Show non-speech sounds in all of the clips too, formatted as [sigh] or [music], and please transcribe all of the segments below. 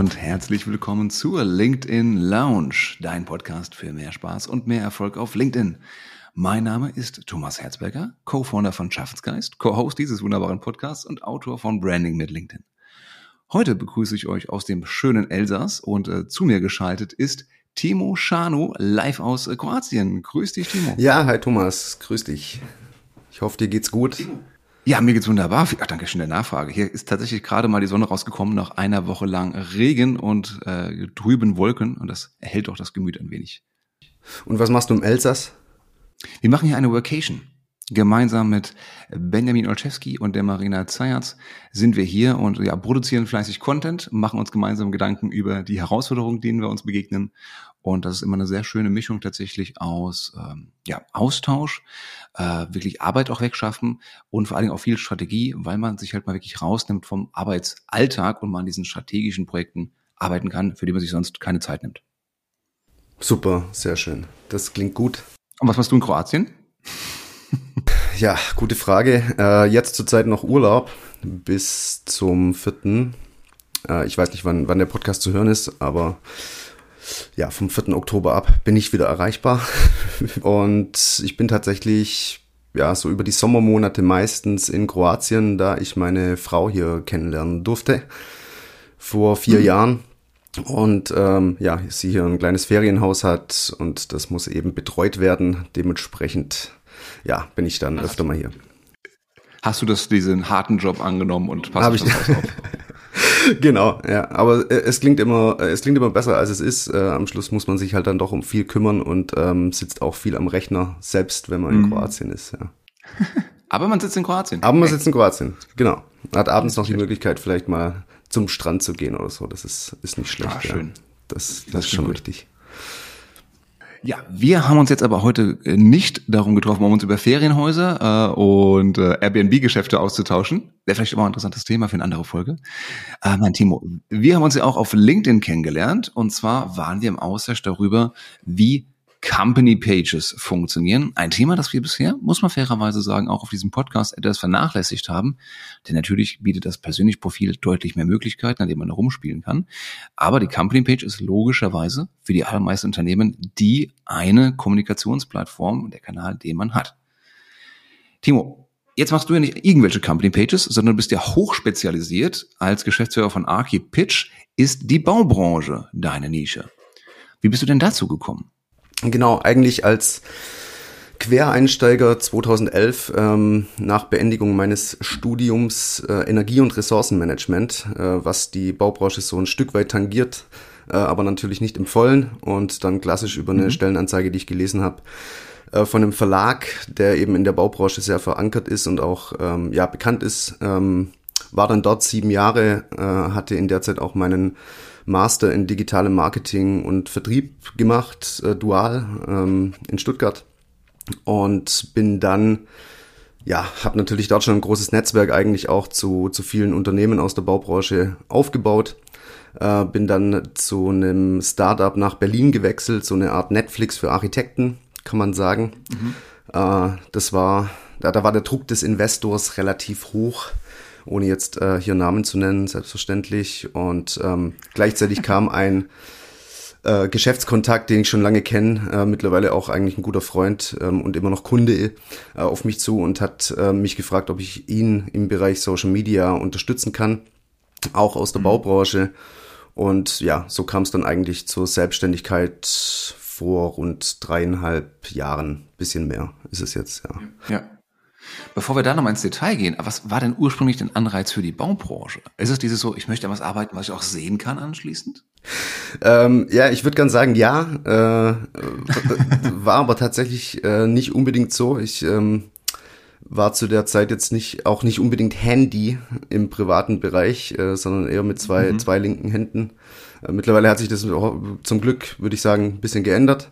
und herzlich willkommen zur LinkedIn Lounge, dein Podcast für mehr Spaß und mehr Erfolg auf LinkedIn. Mein Name ist Thomas Herzberger, Co-Founder von Schaffensgeist, Co-Host dieses wunderbaren Podcasts und Autor von Branding mit LinkedIn. Heute begrüße ich euch aus dem schönen Elsass und äh, zu mir geschaltet ist Timo Schano, live aus äh, Kroatien. Grüß dich, Timo. Ja, hi Thomas, grüß dich. Ich hoffe, dir geht's gut. Ja, mir geht's wunderbar. Ach, danke schön der Nachfrage. Hier ist tatsächlich gerade mal die Sonne rausgekommen nach einer Woche lang Regen und äh, trüben Wolken und das erhält auch das Gemüt ein wenig. Und was machst du im Elsass? Wir machen hier eine Workation. Gemeinsam mit Benjamin Olszewski und der Marina Zayatz sind wir hier und ja, produzieren fleißig Content, machen uns gemeinsam Gedanken über die Herausforderungen, denen wir uns begegnen. Und das ist immer eine sehr schöne Mischung tatsächlich aus ähm, ja, Austausch, äh, wirklich Arbeit auch wegschaffen und vor allen Dingen auch viel Strategie, weil man sich halt mal wirklich rausnimmt vom Arbeitsalltag und man an diesen strategischen Projekten arbeiten kann, für die man sich sonst keine Zeit nimmt. Super, sehr schön. Das klingt gut. Und was machst du in Kroatien? [laughs] Ja, gute Frage. Äh, jetzt zurzeit noch Urlaub bis zum vierten. Äh, ich weiß nicht, wann, wann der Podcast zu hören ist, aber ja, vom 4. Oktober ab bin ich wieder erreichbar. [laughs] Und ich bin tatsächlich ja so über die Sommermonate meistens in Kroatien, da ich meine Frau hier kennenlernen durfte vor vier mhm. Jahren. Und ähm, ja, sie hier ein kleines Ferienhaus hat und das muss eben betreut werden. Dementsprechend ja, bin ich dann öfter mal hier. Hast du das diesen harten Job angenommen und passt ich das auf? [laughs] [laughs] genau, ja. Aber äh, es klingt immer, äh, es klingt immer besser, als es ist. Äh, am Schluss muss man sich halt dann doch um viel kümmern und ähm, sitzt auch viel am Rechner, selbst wenn man in mhm. Kroatien ist, ja. [laughs] Aber man sitzt in Kroatien. Aber man sitzt in Kroatien, genau. Hat abends noch die Möglichkeit, vielleicht mal zum Strand zu gehen oder so. Das ist, ist nicht schlecht. Ah, schön. Ja. Das, das, das ist schon gut. richtig. Ja, wir haben uns jetzt aber heute äh, nicht darum getroffen, um uns über Ferienhäuser äh, und äh, Airbnb-Geschäfte auszutauschen. Wäre vielleicht immer ein interessantes Thema für eine andere Folge. Äh, mein Timo, wir haben uns ja auch auf LinkedIn kennengelernt und zwar waren wir im Austausch darüber, wie Company Pages funktionieren. Ein Thema, das wir bisher, muss man fairerweise sagen, auch auf diesem Podcast etwas vernachlässigt haben. Denn natürlich bietet das persönliche Profil deutlich mehr Möglichkeiten, an denen man herumspielen kann. Aber die Company Page ist logischerweise für die allermeisten Unternehmen die eine Kommunikationsplattform, der Kanal, den man hat. Timo, Jetzt machst du ja nicht irgendwelche Company Pages, sondern bist ja hochspezialisiert. Als Geschäftsführer von Archi Pitch ist die Baubranche deine Nische. Wie bist du denn dazu gekommen? Genau, eigentlich als Quereinsteiger 2011 ähm, nach Beendigung meines Studiums äh, Energie- und Ressourcenmanagement, äh, was die Baubranche so ein Stück weit tangiert, äh, aber natürlich nicht im Vollen und dann klassisch über eine mhm. Stellenanzeige, die ich gelesen habe, äh, von einem Verlag, der eben in der Baubranche sehr verankert ist und auch ähm, ja bekannt ist, ähm, war dann dort sieben Jahre, äh, hatte in der Zeit auch meinen Master in digitalem Marketing und Vertrieb gemacht, äh, dual ähm, in Stuttgart und bin dann ja, habe natürlich dort schon ein großes Netzwerk eigentlich auch zu, zu vielen Unternehmen aus der Baubranche aufgebaut. Äh, bin dann zu einem Startup nach Berlin gewechselt, so eine Art Netflix für Architekten, kann man sagen. Mhm. Äh, das war, da, da war der Druck des Investors relativ hoch ohne jetzt äh, hier Namen zu nennen, selbstverständlich. Und ähm, gleichzeitig kam ein äh, Geschäftskontakt, den ich schon lange kenne, äh, mittlerweile auch eigentlich ein guter Freund ähm, und immer noch Kunde äh, auf mich zu und hat äh, mich gefragt, ob ich ihn im Bereich Social Media unterstützen kann, auch aus der mhm. Baubranche. Und ja, so kam es dann eigentlich zur Selbstständigkeit vor rund dreieinhalb Jahren, bisschen mehr ist es jetzt, ja. Ja. Bevor wir da nochmal ins Detail gehen, was war denn ursprünglich der Anreiz für die Baubranche? Ist es dieses so, ich möchte an was arbeiten, was ich auch sehen kann anschließend? Ähm, ja, ich würde ganz sagen, ja. Äh, [laughs] war aber tatsächlich äh, nicht unbedingt so. Ich ähm, war zu der Zeit jetzt nicht auch nicht unbedingt Handy im privaten Bereich, äh, sondern eher mit zwei, mhm. zwei linken Händen. Äh, mittlerweile hat sich das zum Glück, würde ich sagen, ein bisschen geändert.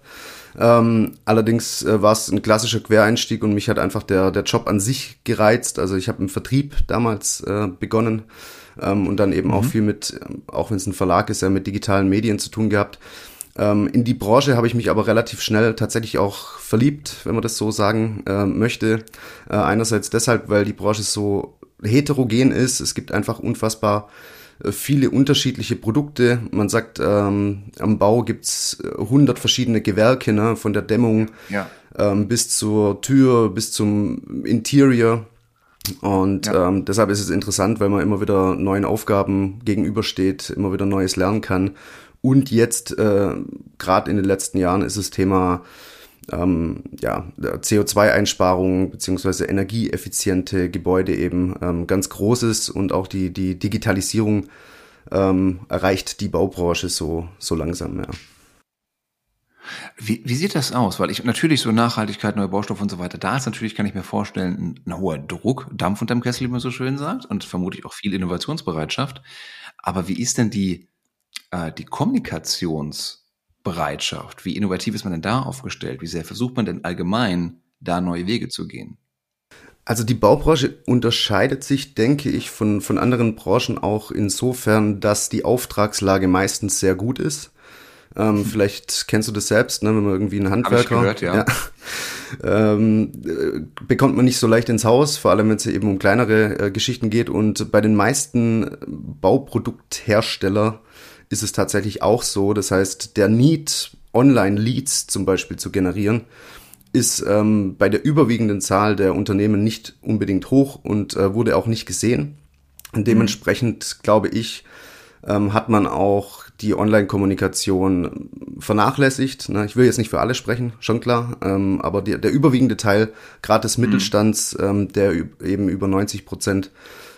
Ähm, allerdings äh, war es ein klassischer Quereinstieg und mich hat einfach der, der Job an sich gereizt. Also ich habe im Vertrieb damals äh, begonnen ähm, und dann eben mhm. auch viel mit, auch wenn es ein Verlag ist, ja mit digitalen Medien zu tun gehabt. Ähm, in die Branche habe ich mich aber relativ schnell tatsächlich auch verliebt, wenn man das so sagen äh, möchte. Äh, einerseits deshalb, weil die Branche so heterogen ist. Es gibt einfach unfassbar viele unterschiedliche Produkte. Man sagt, ähm, am Bau gibt's 100 verschiedene Gewerke, ne? von der Dämmung ja. ähm, bis zur Tür, bis zum Interior. Und ja. ähm, deshalb ist es interessant, weil man immer wieder neuen Aufgaben gegenübersteht, immer wieder Neues lernen kann. Und jetzt, äh, gerade in den letzten Jahren, ist das Thema ähm, ja, CO2-Einsparungen beziehungsweise energieeffiziente Gebäude eben ähm, ganz großes und auch die, die Digitalisierung ähm, erreicht die Baubranche so, so langsam, ja. Wie, wie sieht das aus? Weil ich natürlich so Nachhaltigkeit, neue Baustoffe und so weiter, da ist natürlich, kann ich mir vorstellen, ein, hoher Druck, Dampf unterm Kessel, wie man so schön sagt, und vermutlich auch viel Innovationsbereitschaft. Aber wie ist denn die, äh, die Kommunikationsbereitschaft? Wie innovativ ist man denn da aufgestellt? Wie sehr versucht man denn allgemein, da neue Wege zu gehen? Also die Baubranche unterscheidet sich, denke ich, von, von anderen Branchen auch insofern, dass die Auftragslage meistens sehr gut ist. Ähm, [laughs] vielleicht kennst du das selbst, ne, wenn man irgendwie einen Handwerker. Gehört, ja. ja [laughs] ähm, äh, bekommt man nicht so leicht ins Haus, vor allem wenn es eben um kleinere äh, Geschichten geht. Und bei den meisten Bauprodukthersteller ist es tatsächlich auch so. Das heißt, der Need, Online-Leads zum Beispiel zu generieren, ist ähm, bei der überwiegenden Zahl der Unternehmen nicht unbedingt hoch und äh, wurde auch nicht gesehen. Und dementsprechend mhm. glaube ich, ähm, hat man auch die Online-Kommunikation vernachlässigt. Ne? Ich will jetzt nicht für alle sprechen, schon klar, ähm, aber die, der überwiegende Teil, gerade des mhm. Mittelstands, ähm, der eben über 90 Prozent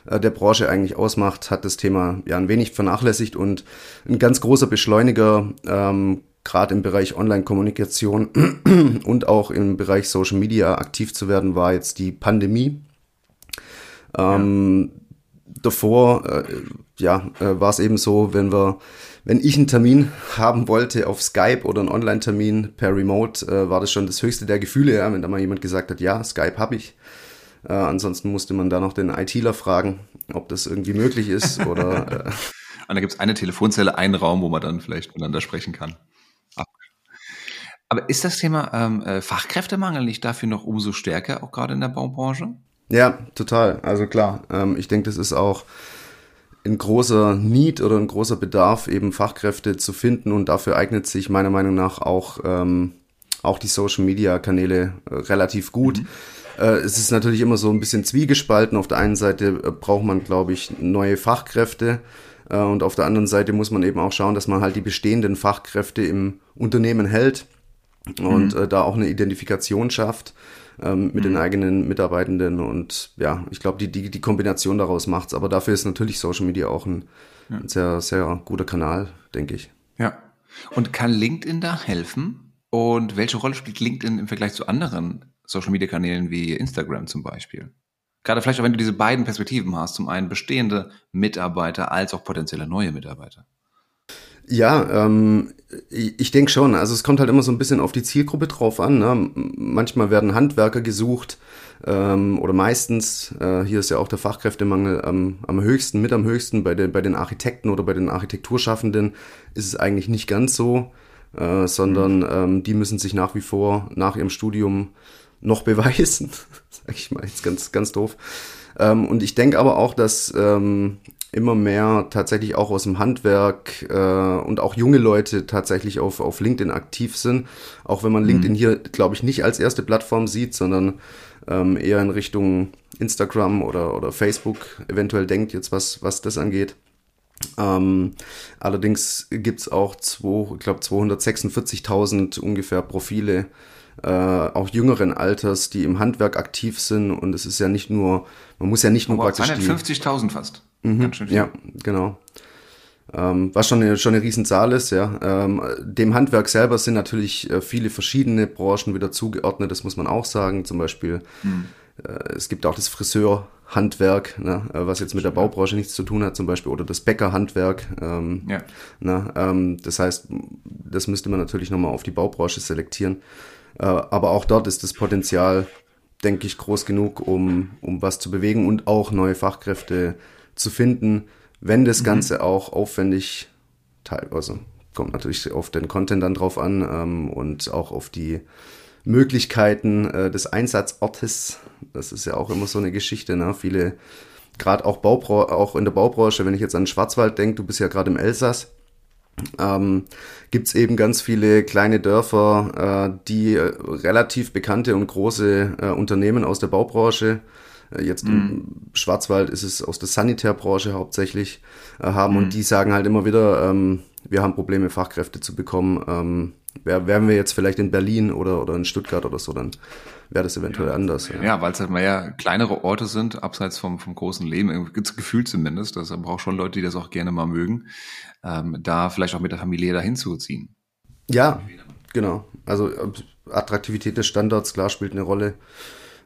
äh, der Branche eigentlich ausmacht, hat das Thema ja ein wenig vernachlässigt und ein ganz großer Beschleuniger, ähm, gerade im Bereich Online-Kommunikation [clears throat] und auch im Bereich Social Media aktiv zu werden, war jetzt die Pandemie. Ähm, ja. Davor, äh, ja, äh, war es eben so, wenn wir wenn ich einen Termin haben wollte auf Skype oder einen Online-Termin per Remote, äh, war das schon das höchste der Gefühle, ja, wenn da mal jemand gesagt hat, ja, Skype habe ich. Äh, ansonsten musste man da noch den ITler fragen, ob das irgendwie möglich ist [laughs] oder. Äh, Und da gibt es eine Telefonzelle, einen Raum, wo man dann vielleicht miteinander sprechen kann. Aber ist das Thema ähm, äh, Fachkräftemangel nicht dafür noch umso stärker, auch gerade in der Baubranche? Ja, total. Also klar, ähm, ich denke, das ist auch ein großer Need oder ein großer Bedarf, eben Fachkräfte zu finden und dafür eignet sich meiner Meinung nach auch, ähm, auch die Social Media Kanäle äh, relativ gut. Mhm. Äh, es ist natürlich immer so ein bisschen zwiegespalten. Auf der einen Seite äh, braucht man, glaube ich, neue Fachkräfte äh, und auf der anderen Seite muss man eben auch schauen, dass man halt die bestehenden Fachkräfte im Unternehmen hält und mhm. äh, da auch eine Identifikation schafft ähm, mit mhm. den eigenen Mitarbeitenden und ja, ich glaube, die, die, die Kombination daraus macht's. Aber dafür ist natürlich Social Media auch ein, ja. ein sehr, sehr guter Kanal, denke ich. Ja. Und kann LinkedIn da helfen? Und welche Rolle spielt LinkedIn im Vergleich zu anderen Social Media Kanälen wie Instagram zum Beispiel? Gerade vielleicht auch, wenn du diese beiden Perspektiven hast, zum einen bestehende Mitarbeiter als auch potenzielle neue Mitarbeiter. Ja, ähm, ich denke schon. Also es kommt halt immer so ein bisschen auf die Zielgruppe drauf an. Ne? Manchmal werden Handwerker gesucht ähm, oder meistens, äh, hier ist ja auch der Fachkräftemangel am, am höchsten, mit am höchsten. Bei, den bei den Architekten oder bei den Architekturschaffenden ist es eigentlich nicht ganz so, äh, sondern mhm. ähm, die müssen sich nach wie vor nach ihrem Studium noch [laughs] beweisen. Sag ich mal jetzt ganz, ganz doof. Ähm, und ich denke aber auch, dass ähm, immer mehr tatsächlich auch aus dem Handwerk äh, und auch junge Leute tatsächlich auf, auf LinkedIn aktiv sind. Auch wenn man LinkedIn mhm. hier, glaube ich, nicht als erste Plattform sieht, sondern ähm, eher in Richtung Instagram oder, oder Facebook eventuell denkt, jetzt was, was das angeht. Ähm, allerdings gibt's auch zwei, ich glaube 246.000 ungefähr Profile, äh, auch jüngeren Alters, die im Handwerk aktiv sind. Und es ist ja nicht nur, man muss ja nicht nur praktisch. 250.000 fast. Mhm, ja, genau. Ähm, was schon eine, schon eine Riesenzahl ist, ja. Ähm, dem Handwerk selber sind natürlich äh, viele verschiedene Branchen wieder zugeordnet, das muss man auch sagen. Zum Beispiel, mhm. äh, es gibt auch das Friseurhandwerk, ne, äh, was jetzt mit der Baubranche nichts zu tun hat, zum Beispiel, oder das Bäckerhandwerk. Ähm, ja. ne, ähm, das heißt, das müsste man natürlich nochmal auf die Baubranche selektieren. Äh, aber auch dort ist das Potenzial, denke ich, groß genug, um, um was zu bewegen und auch neue Fachkräfte zu finden, wenn das mhm. Ganze auch aufwendig teilweise kommt natürlich auf den Content dann drauf an ähm, und auch auf die Möglichkeiten äh, des Einsatzortes. Das ist ja auch immer so eine Geschichte. Ne? Viele gerade auch, Baubra auch in der Baubranche, wenn ich jetzt an Schwarzwald denke, du bist ja gerade im Elsass, ähm, gibt eben ganz viele kleine Dörfer, äh, die äh, relativ bekannte und große äh, Unternehmen aus der Baubranche, äh, jetzt mm. im mhm. Schwarzwald ist es aus der Sanitärbranche hauptsächlich, äh, haben mm. und mhm. die sagen halt immer wieder, ähm, wir haben Probleme, Fachkräfte zu bekommen. Ähm, wären wir jetzt vielleicht in Berlin oder, oder in Stuttgart oder so, dann wäre das eventuell ja. anders. Ja, ja weil es halt mehr kleinere Orte sind, abseits vom, vom großen Leben, gefühlt zumindest. Das braucht schon Leute, die das auch gerne mal mögen, ähm, da vielleicht auch mit der Familie dahin zu ziehen. Ja, genau. Also äh, Attraktivität des Standorts, klar, spielt eine Rolle.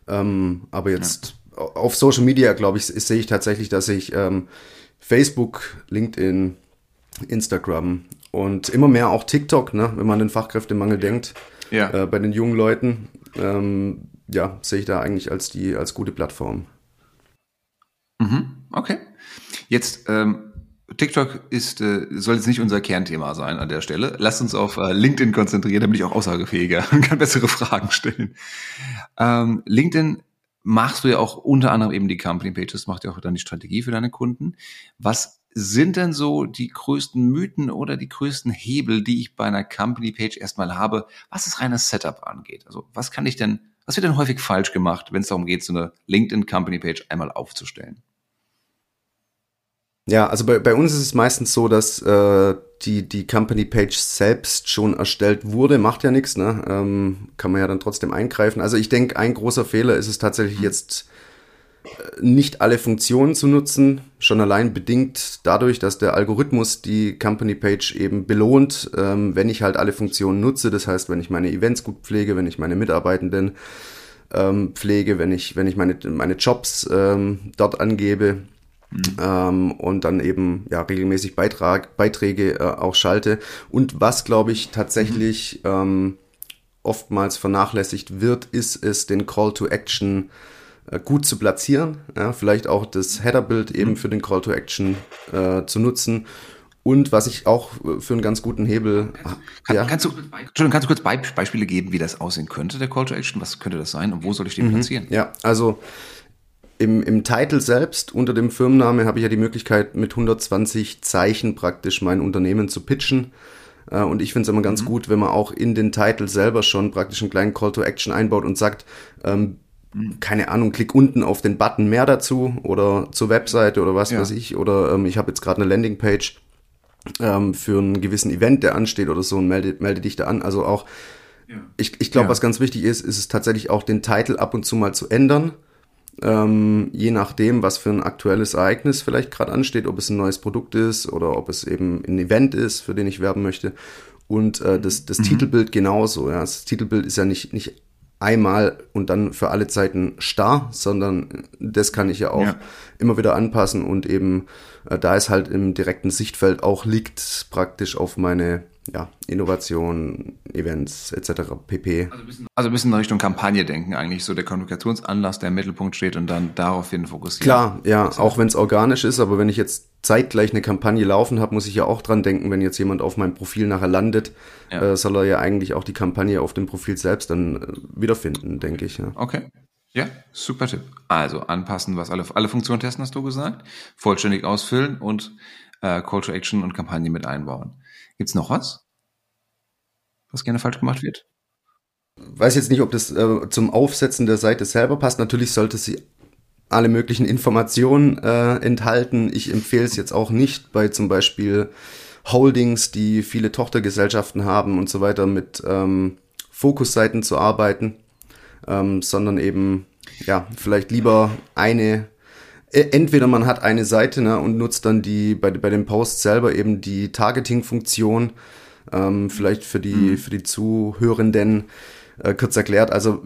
Ähm, aber jetzt. Auf Social Media, glaube ich, sehe ich tatsächlich, dass ich ähm, Facebook, LinkedIn, Instagram und immer mehr auch TikTok, ne, wenn man den Fachkräftemangel denkt, ja. Äh, bei den jungen Leuten, ähm, ja, sehe ich da eigentlich als die als gute Plattform. Mhm, okay. Jetzt ähm, TikTok ist äh, soll jetzt nicht unser Kernthema sein an der Stelle. Lasst uns auf äh, LinkedIn konzentrieren, damit ich auch aussagefähiger [laughs] und kann bessere Fragen stellen. Ähm, LinkedIn machst du ja auch unter anderem eben die Company Pages, macht ja auch dann die Strategie für deine Kunden. Was sind denn so die größten Mythen oder die größten Hebel, die ich bei einer Company Page erstmal habe, was das reine Setup angeht? Also was kann ich denn, was wird denn häufig falsch gemacht, wenn es darum geht, so eine LinkedIn Company Page einmal aufzustellen? Ja, also bei, bei uns ist es meistens so, dass äh, die, die Company Page selbst schon erstellt wurde, macht ja nichts, ne? Ähm, kann man ja dann trotzdem eingreifen. Also ich denke, ein großer Fehler ist es tatsächlich jetzt nicht alle Funktionen zu nutzen, schon allein bedingt dadurch, dass der Algorithmus die Company Page eben belohnt, ähm, wenn ich halt alle Funktionen nutze. Das heißt, wenn ich meine Events gut pflege, wenn ich meine Mitarbeitenden ähm, pflege, wenn ich, wenn ich meine, meine Jobs ähm, dort angebe mhm. ähm, und dann eben ja regelmäßig Beitrag, Beiträge äh, auch schalte. Und was, glaube ich, tatsächlich mhm. ähm, oftmals vernachlässigt wird, ist es, den Call to Action äh, gut zu platzieren, ja, vielleicht auch das Header-Bild eben mhm. für den Call to Action äh, zu nutzen. Und was ich auch für einen ganz guten Hebel. Kann, ja. kannst, du, Entschuldigung, kannst du kurz Beispiele geben, wie das aussehen könnte, der Call to Action? Was könnte das sein und wo soll ich den mhm. platzieren? Ja, also im, im Titel selbst, unter dem Firmenname, habe ich ja die Möglichkeit, mit 120 Zeichen praktisch mein Unternehmen zu pitchen. Äh, und ich finde es immer ganz mhm. gut, wenn man auch in den Titel selber schon praktisch einen kleinen Call to Action einbaut und sagt, ähm, keine Ahnung, klick unten auf den Button mehr dazu oder zur Webseite oder was ja. weiß ich. Oder ähm, ich habe jetzt gerade eine Landingpage ähm, für einen gewissen Event, der ansteht oder so und melde, melde dich da an. Also auch, ja. ich, ich glaube, ja. was ganz wichtig ist, ist es tatsächlich auch den Titel ab und zu mal zu ändern. Ähm, je nachdem, was für ein aktuelles Ereignis vielleicht gerade ansteht, ob es ein neues Produkt ist oder ob es eben ein Event ist, für den ich werben möchte. Und äh, das, das mhm. Titelbild genauso. Ja. Das Titelbild ist ja nicht, nicht einmal und dann für alle Zeiten starr, sondern das kann ich ja auch ja. immer wieder anpassen und eben äh, da es halt im direkten Sichtfeld auch liegt, praktisch auf meine ja, Innovation, Events etc. pp. Also ein, bisschen, also ein bisschen in Richtung Kampagne denken eigentlich, so der Kommunikationsanlass, der im Mittelpunkt steht und dann daraufhin fokussieren. Klar, ja, auch wenn es organisch ist, aber wenn ich jetzt zeitgleich eine Kampagne laufen habe, muss ich ja auch dran denken, wenn jetzt jemand auf meinem Profil nachher landet, ja. äh, soll er ja eigentlich auch die Kampagne auf dem Profil selbst dann äh, wiederfinden, denke ich. Ja. Okay. Ja, super Tipp. Also anpassen, was alle, alle Funktionen testen, hast du gesagt, vollständig ausfüllen und äh, Call to Action und Kampagne mit einbauen. Gibt's noch was, was gerne falsch gemacht wird? Weiß jetzt nicht, ob das äh, zum Aufsetzen der Seite selber passt. Natürlich sollte sie alle möglichen Informationen äh, enthalten. Ich empfehle es jetzt auch nicht bei zum Beispiel Holdings, die viele Tochtergesellschaften haben und so weiter, mit ähm, Fokusseiten zu arbeiten, ähm, sondern eben ja vielleicht lieber eine entweder man hat eine Seite ne, und nutzt dann die bei, bei dem Post selber eben die Targeting-Funktion, ähm, vielleicht für die, mhm. für die Zuhörenden äh, kurz erklärt. Also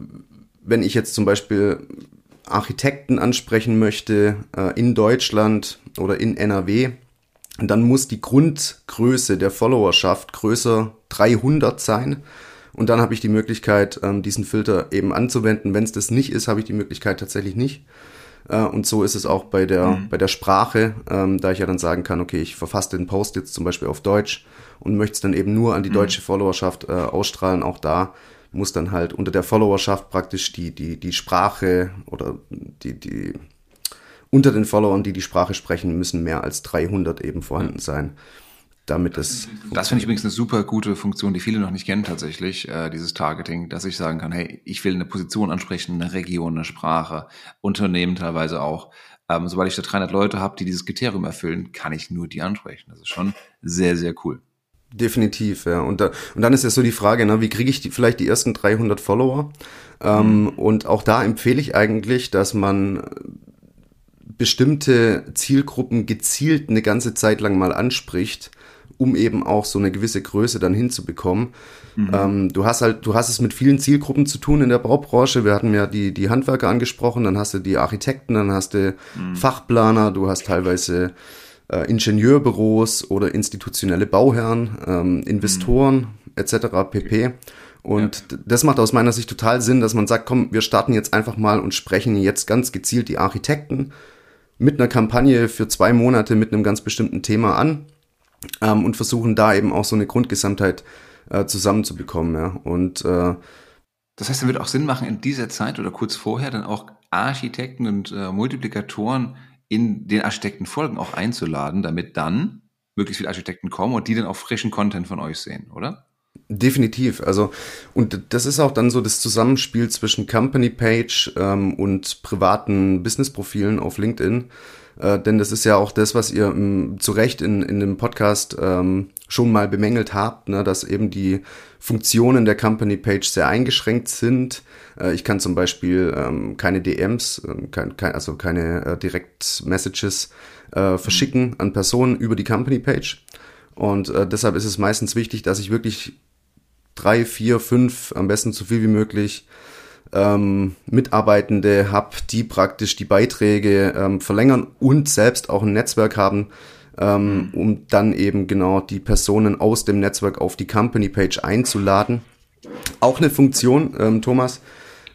wenn ich jetzt zum Beispiel Architekten ansprechen möchte äh, in Deutschland oder in NRW, dann muss die Grundgröße der Followerschaft größer 300 sein. Und dann habe ich die Möglichkeit, ähm, diesen Filter eben anzuwenden. Wenn es das nicht ist, habe ich die Möglichkeit tatsächlich nicht. Äh, und so ist es auch bei der, mhm. bei der Sprache, ähm, da ich ja dann sagen kann, okay, ich verfasse den Post jetzt zum Beispiel auf Deutsch und möchte es dann eben nur an die mhm. deutsche Followerschaft äh, ausstrahlen. Auch da muss dann halt unter der Followerschaft praktisch die, die, die Sprache oder die, die unter den Followern, die die Sprache sprechen, müssen mehr als 300 eben vorhanden sein damit es. Das finde ich übrigens eine super gute Funktion, die viele noch nicht kennen tatsächlich, äh, dieses Targeting, dass ich sagen kann, hey, ich will eine Position ansprechen, eine Region, eine Sprache, Unternehmen teilweise auch. Ähm, sobald ich da 300 Leute habe, die dieses Kriterium erfüllen, kann ich nur die ansprechen. Das ist schon sehr, sehr cool. Definitiv, ja. Und, da, und dann ist ja so die Frage, ne, wie kriege ich die, vielleicht die ersten 300 Follower? Ähm, mhm. Und auch da empfehle ich eigentlich, dass man bestimmte Zielgruppen gezielt eine ganze Zeit lang mal anspricht um eben auch so eine gewisse Größe dann hinzubekommen. Mhm. Ähm, du hast halt, du hast es mit vielen Zielgruppen zu tun in der Baubranche. Wir hatten ja die, die Handwerker angesprochen, dann hast du die Architekten, dann hast du mhm. Fachplaner, du hast teilweise äh, Ingenieurbüros oder institutionelle Bauherren, ähm, Investoren mhm. etc. pp. Und ja. das macht aus meiner Sicht total Sinn, dass man sagt, komm, wir starten jetzt einfach mal und sprechen jetzt ganz gezielt die Architekten mit einer Kampagne für zwei Monate mit einem ganz bestimmten Thema an ähm, und versuchen da eben auch so eine Grundgesamtheit äh, zusammenzubekommen. Ja. Und äh, das heißt, dann wird auch Sinn machen, in dieser Zeit oder kurz vorher dann auch Architekten und äh, Multiplikatoren in den Architektenfolgen auch einzuladen, damit dann möglichst viele Architekten kommen und die dann auch frischen Content von euch sehen, oder? Definitiv. Also, und das ist auch dann so das Zusammenspiel zwischen Company Page ähm, und privaten Business-Profilen auf LinkedIn. Äh, denn das ist ja auch das, was ihr m, zu Recht in, in dem Podcast ähm, schon mal bemängelt habt, ne, dass eben die Funktionen der Company Page sehr eingeschränkt sind. Äh, ich kann zum Beispiel ähm, keine DMs, äh, kein, kein, also keine äh, Direct-Messages äh, verschicken an Personen über die Company Page. Und äh, deshalb ist es meistens wichtig, dass ich wirklich drei, vier, fünf, am besten so viel wie möglich ähm, Mitarbeitende habe, die praktisch die Beiträge ähm, verlängern und selbst auch ein Netzwerk haben, ähm, mhm. um dann eben genau die Personen aus dem Netzwerk auf die Company Page einzuladen. Auch eine Funktion, ähm, Thomas,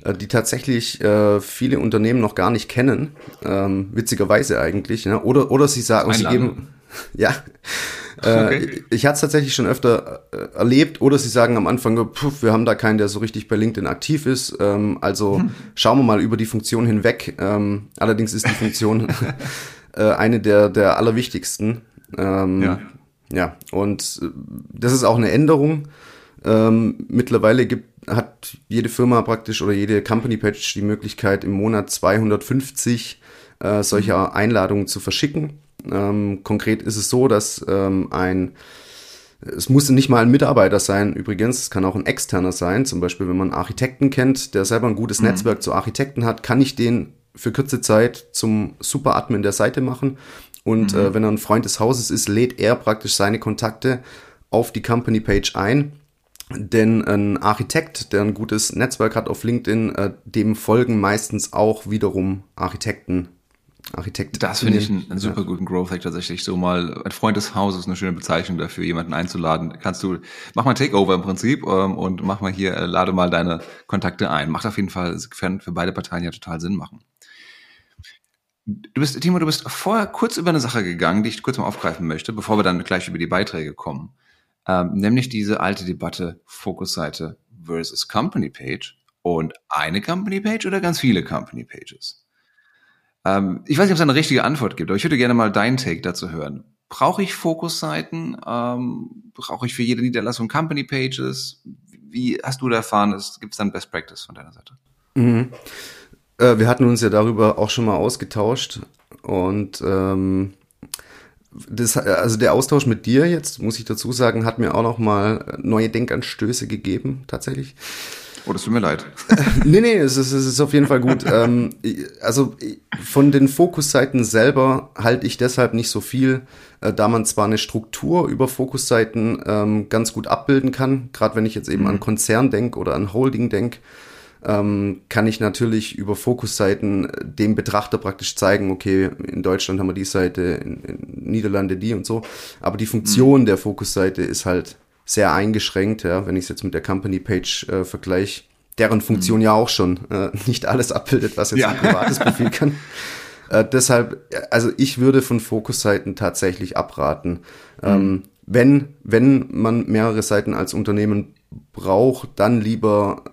äh, die tatsächlich äh, viele Unternehmen noch gar nicht kennen, ähm, witzigerweise eigentlich, ne? oder oder sie sagen, sie geben, [laughs] ja, äh, okay. ich hatte es tatsächlich schon öfter äh, erlebt oder sie sagen am Anfang, puff, wir haben da keinen, der so richtig bei LinkedIn aktiv ist. Ähm, also hm. schauen wir mal über die Funktion hinweg. Ähm, allerdings ist die Funktion [laughs] äh, eine der, der allerwichtigsten. Ähm, ja. ja, und das ist auch eine Änderung. Mittlerweile gibt, hat jede Firma praktisch oder jede Company Page die Möglichkeit, im Monat 250 äh, solcher mhm. Einladungen zu verschicken. Ähm, konkret ist es so, dass ähm, ein es muss nicht mal ein Mitarbeiter sein, übrigens, es kann auch ein externer sein. Zum Beispiel, wenn man einen Architekten kennt, der selber ein gutes mhm. Netzwerk zu Architekten hat, kann ich den für kurze Zeit zum Super-Admin der Seite machen. Und mhm. äh, wenn er ein Freund des Hauses ist, lädt er praktisch seine Kontakte auf die Company-Page ein. Denn ein Architekt, der ein gutes Netzwerk hat auf LinkedIn, äh, dem folgen meistens auch wiederum Architekten Architekt. Das finde ich einen, einen super ja. guten Growth Hack tatsächlich. So mal ein Freund des Hauses, eine schöne Bezeichnung dafür, jemanden einzuladen. Kannst du, mach mal Takeover im Prinzip ähm, und mach mal hier, äh, lade mal deine Kontakte ein. Macht auf jeden Fall für, für beide Parteien ja total Sinn machen. Du bist, Timo, du bist vorher kurz über eine Sache gegangen, die ich kurz mal aufgreifen möchte, bevor wir dann gleich über die Beiträge kommen. Ähm, nämlich diese alte Debatte Fokusseite versus Company Page und eine Company Page oder ganz viele Company Pages. Ähm, ich weiß nicht, ob es eine richtige Antwort gibt, aber ich würde gerne mal deinen Take dazu hören. Brauche ich Fokusseiten? Ähm, brauche ich für jede Niederlassung Company Pages? Wie hast du da erfahren? Gibt es dann Best Practice von deiner Seite? Mhm. Äh, wir hatten uns ja darüber auch schon mal ausgetauscht und ähm, das, also der Austausch mit dir jetzt, muss ich dazu sagen, hat mir auch noch mal neue Denkanstöße gegeben, tatsächlich. Oh, das tut mir leid. [laughs] nee, nee, es ist, es ist auf jeden Fall gut. [laughs] ähm, also von den Fokusseiten selber halte ich deshalb nicht so viel, äh, da man zwar eine Struktur über Fokusseiten ähm, ganz gut abbilden kann, gerade wenn ich jetzt eben mhm. an Konzern denke oder an Holding denke, ähm, kann ich natürlich über Fokusseiten dem Betrachter praktisch zeigen, okay, in Deutschland haben wir die Seite, in, in Niederlande die und so. Aber die Funktion mhm. der Fokusseite ist halt sehr eingeschränkt, ja, wenn ich es jetzt mit der Company Page äh, vergleiche, deren Funktion mhm. ja auch schon äh, [laughs] nicht alles abbildet, was jetzt ja. ein privates Profil kann. Äh, deshalb, also ich würde von Fokusseiten tatsächlich abraten. Mhm. Ähm, wenn, wenn man mehrere Seiten als Unternehmen braucht, dann lieber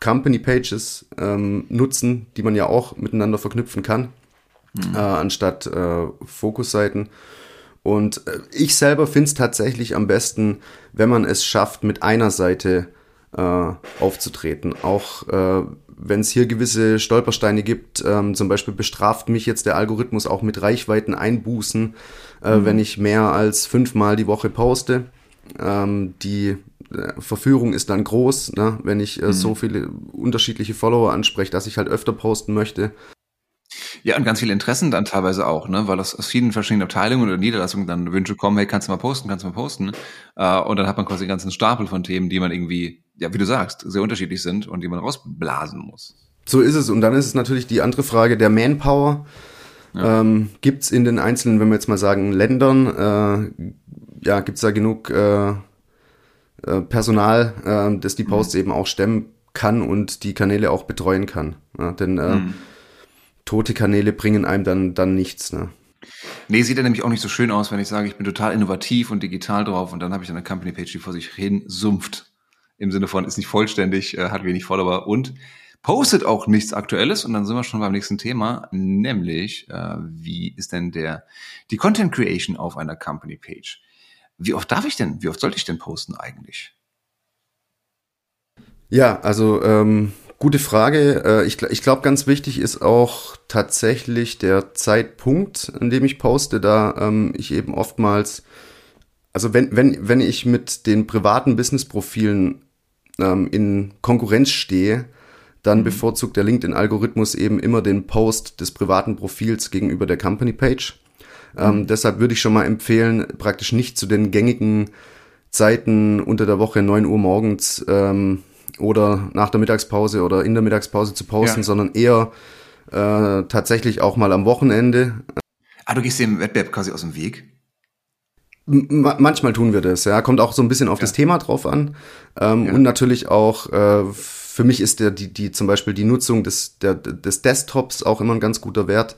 Company Pages ähm, nutzen, die man ja auch miteinander verknüpfen kann. mhm. äh, anstatt äh, Fokusseiten. Und äh, ich selber finde es tatsächlich am besten, wenn man es schafft, mit einer Seite äh, aufzutreten. Auch äh, wenn es hier gewisse Stolpersteine gibt, ähm, zum Beispiel bestraft mich jetzt der Algorithmus auch mit Reichweiten Einbußen, äh, mhm. wenn ich mehr als fünfmal die Woche poste. Ähm, die äh, Verführung ist dann groß, ne, wenn ich äh, mhm. so viele unterschiedliche Follower anspreche, dass ich halt öfter posten möchte. Ja, und ganz viele Interessen dann teilweise auch, ne? weil aus, aus vielen verschiedenen Abteilungen oder Niederlassungen dann Wünsche kommen, hey, kannst du mal posten, kannst du mal posten. Äh, und dann hat man quasi einen ganzen Stapel von Themen, die man irgendwie, ja, wie du sagst, sehr unterschiedlich sind und die man rausblasen muss. So ist es. Und dann ist es natürlich die andere Frage der Manpower. Ja. Ähm, gibt es in den einzelnen, wenn wir jetzt mal sagen, Ländern, äh, ja, gibt es da genug äh, äh, Personal, äh, das die Posts mhm. eben auch stemmen kann und die Kanäle auch betreuen kann. Ja, denn äh, mhm tote Kanäle bringen einem dann, dann nichts. Ne? Nee, sieht ja nämlich auch nicht so schön aus, wenn ich sage, ich bin total innovativ und digital drauf und dann habe ich eine Company-Page, die vor sich hin sumpft. Im Sinne von, ist nicht vollständig, äh, hat wenig Follower und postet auch nichts Aktuelles. Und dann sind wir schon beim nächsten Thema, nämlich, äh, wie ist denn der, die Content Creation auf einer Company-Page? Wie oft darf ich denn, wie oft sollte ich denn posten eigentlich? Ja, also ähm, Gute Frage. Äh, ich, ich glaube, ganz wichtig ist auch tatsächlich der Zeitpunkt, an dem ich poste, da ähm, ich eben oftmals, also wenn, wenn, wenn ich mit den privaten Business-Profilen ähm, in Konkurrenz stehe, dann mhm. bevorzugt der LinkedIn-Algorithmus eben immer den Post des privaten Profils gegenüber der Company-Page. Ähm, mhm. deshalb würde ich schon mal empfehlen, praktisch nicht zu den gängigen Zeiten unter der Woche 9 Uhr morgens ähm, oder nach der Mittagspause oder in der Mittagspause zu posten, ja. sondern eher äh, tatsächlich auch mal am Wochenende. Ah, du gehst dem Wettbewerb quasi aus dem Weg? M manchmal tun wir das, ja. Kommt auch so ein bisschen auf ja. das Thema drauf an. Ähm, ja. Und natürlich auch, äh, für mich ist der, die, die zum Beispiel die Nutzung des, der, des Desktops auch immer ein ganz guter Wert.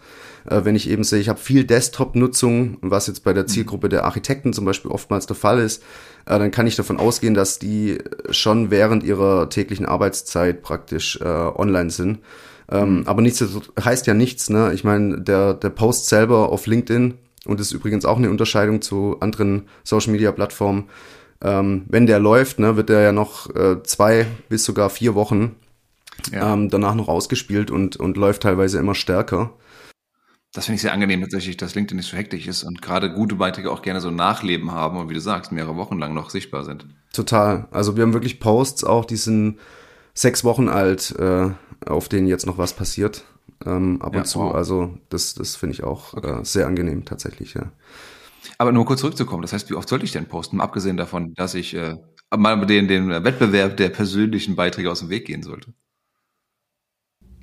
Äh, wenn ich eben sehe, ich habe viel Desktop-Nutzung, was jetzt bei der mhm. Zielgruppe der Architekten zum Beispiel oftmals der Fall ist, äh, dann kann ich davon ausgehen, dass die schon während ihrer täglichen Arbeitszeit praktisch äh, online sind. Ähm, mhm. aber nichts heißt ja nichts, ne? Ich meine, der, der Post selber auf LinkedIn, und das ist übrigens auch eine Unterscheidung zu anderen Social Media Plattformen, ähm, wenn der läuft, ne, wird der ja noch äh, zwei bis sogar vier Wochen ja. ähm, danach noch ausgespielt und, und läuft teilweise immer stärker. Das finde ich sehr angenehm tatsächlich, dass LinkedIn nicht so hektisch ist und gerade gute Beiträge auch gerne so Nachleben haben und wie du sagst, mehrere Wochen lang noch sichtbar sind. Total. Also wir haben wirklich Posts auch, die sind sechs Wochen alt, äh, auf denen jetzt noch was passiert. Ähm, ab ja, und zu. Wow. Also das, das finde ich auch okay. äh, sehr angenehm tatsächlich, ja. Aber nur kurz zurückzukommen, das heißt, wie oft sollte ich denn posten, abgesehen davon, dass ich äh, mal den, den Wettbewerb der persönlichen Beiträge aus dem Weg gehen sollte?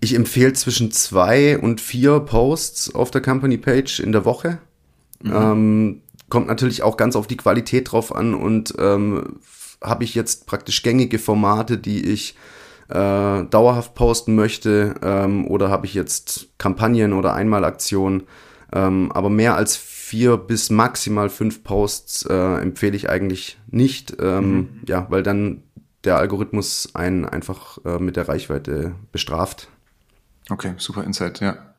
Ich empfehle zwischen zwei und vier Posts auf der Company Page in der Woche. Mhm. Ähm, kommt natürlich auch ganz auf die Qualität drauf an und ähm, habe ich jetzt praktisch gängige Formate, die ich äh, dauerhaft posten möchte ähm, oder habe ich jetzt Kampagnen oder Einmalaktionen. Ähm, aber mehr als vier bis maximal fünf Posts äh, empfehle ich eigentlich nicht, ähm, mhm. ja, weil dann der Algorithmus einen einfach äh, mit der Reichweite bestraft. Okay, super Insight, ja.